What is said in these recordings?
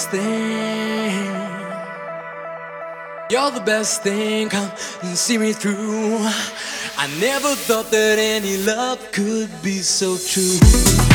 best thing. You're the best thing, come and see me through. I never thought that any love could be so true.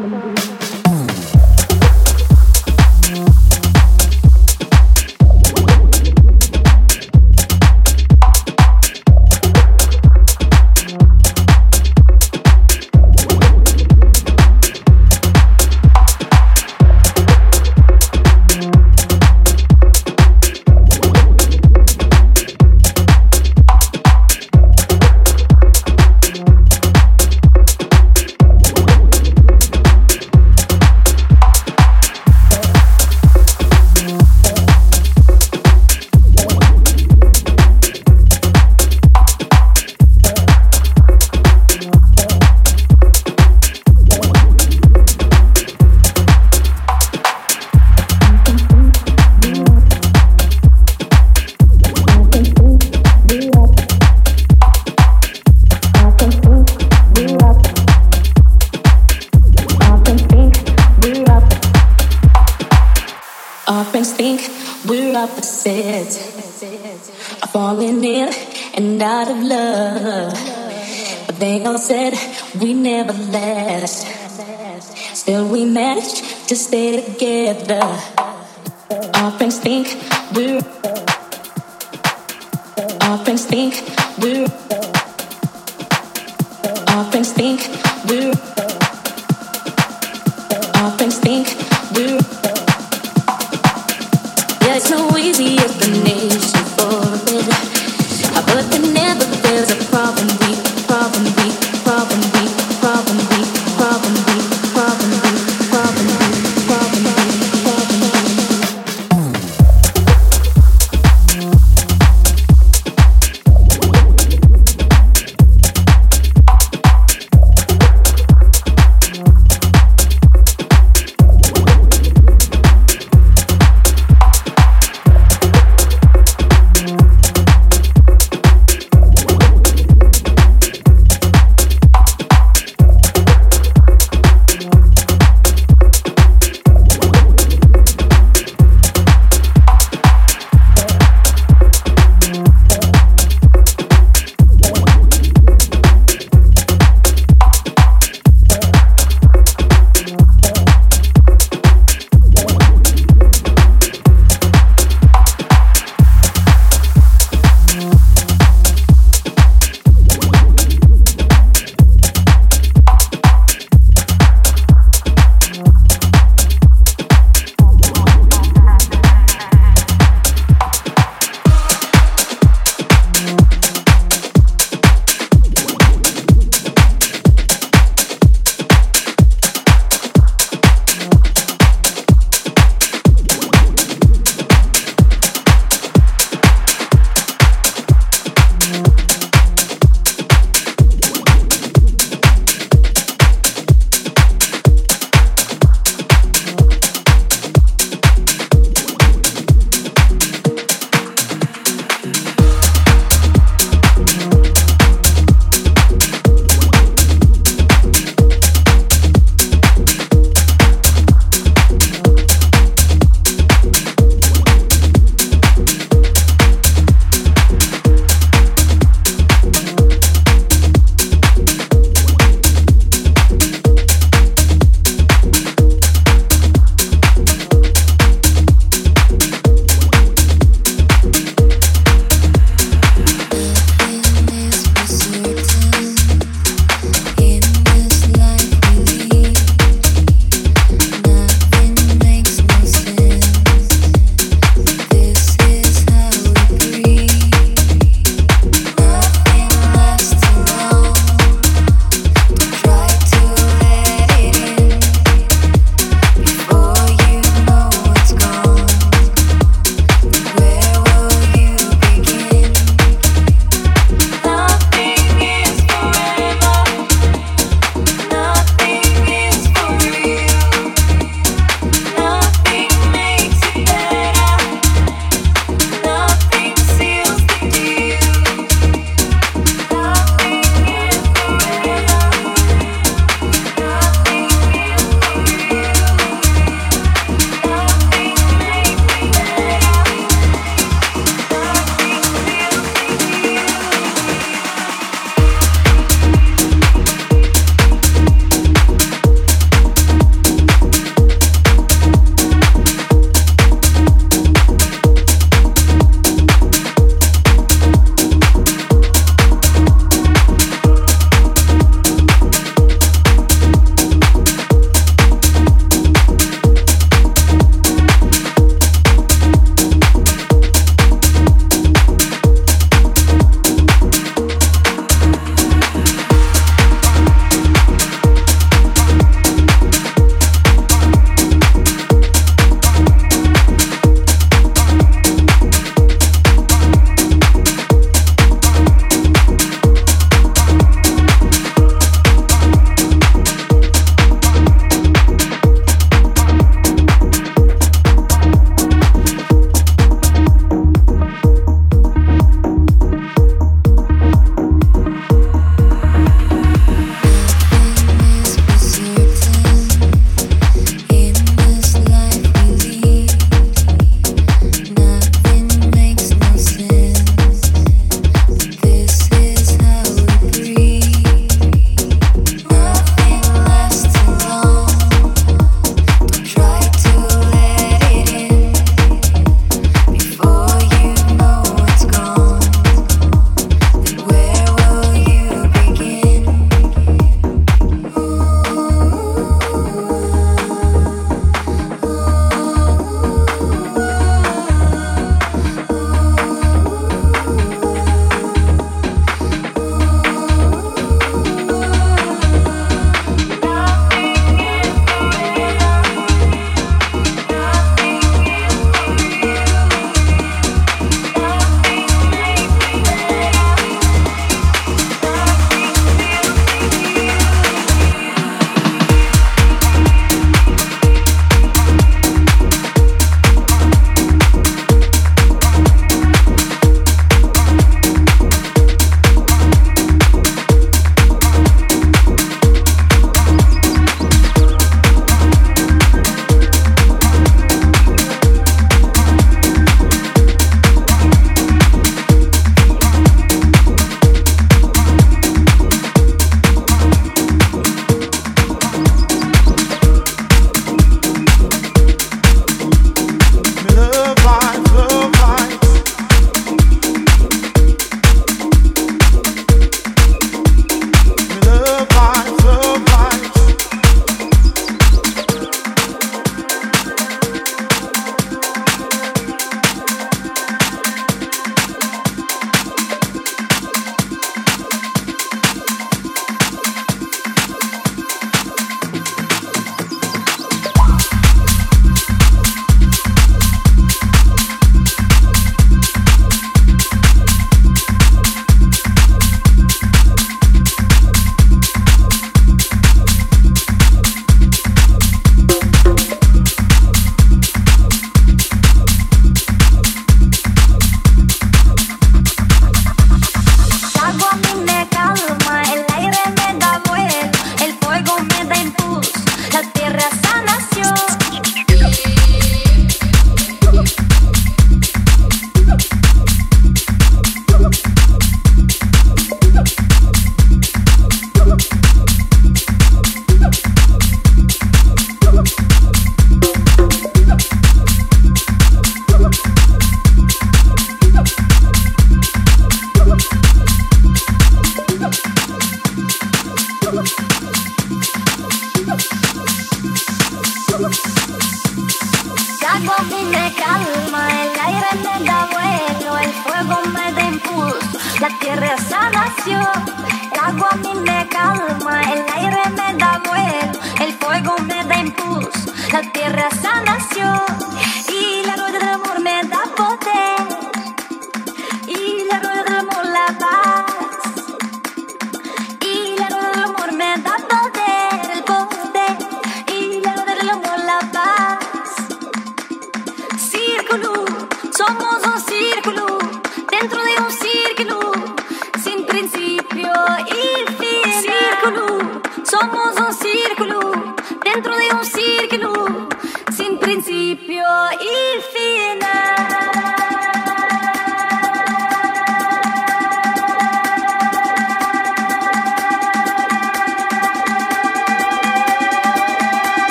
Mm-hmm.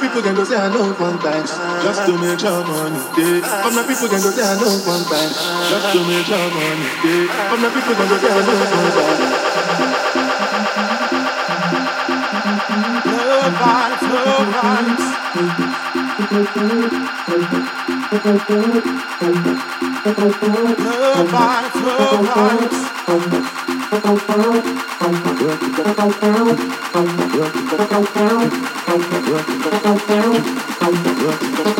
People can go say I one time. Just to make sure money. Yeah. From the people can go say I one time. Just to me Charmon did I'm not people going to say I love vibes, love vibes. Love vibes, love vibes. Thank you.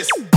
This.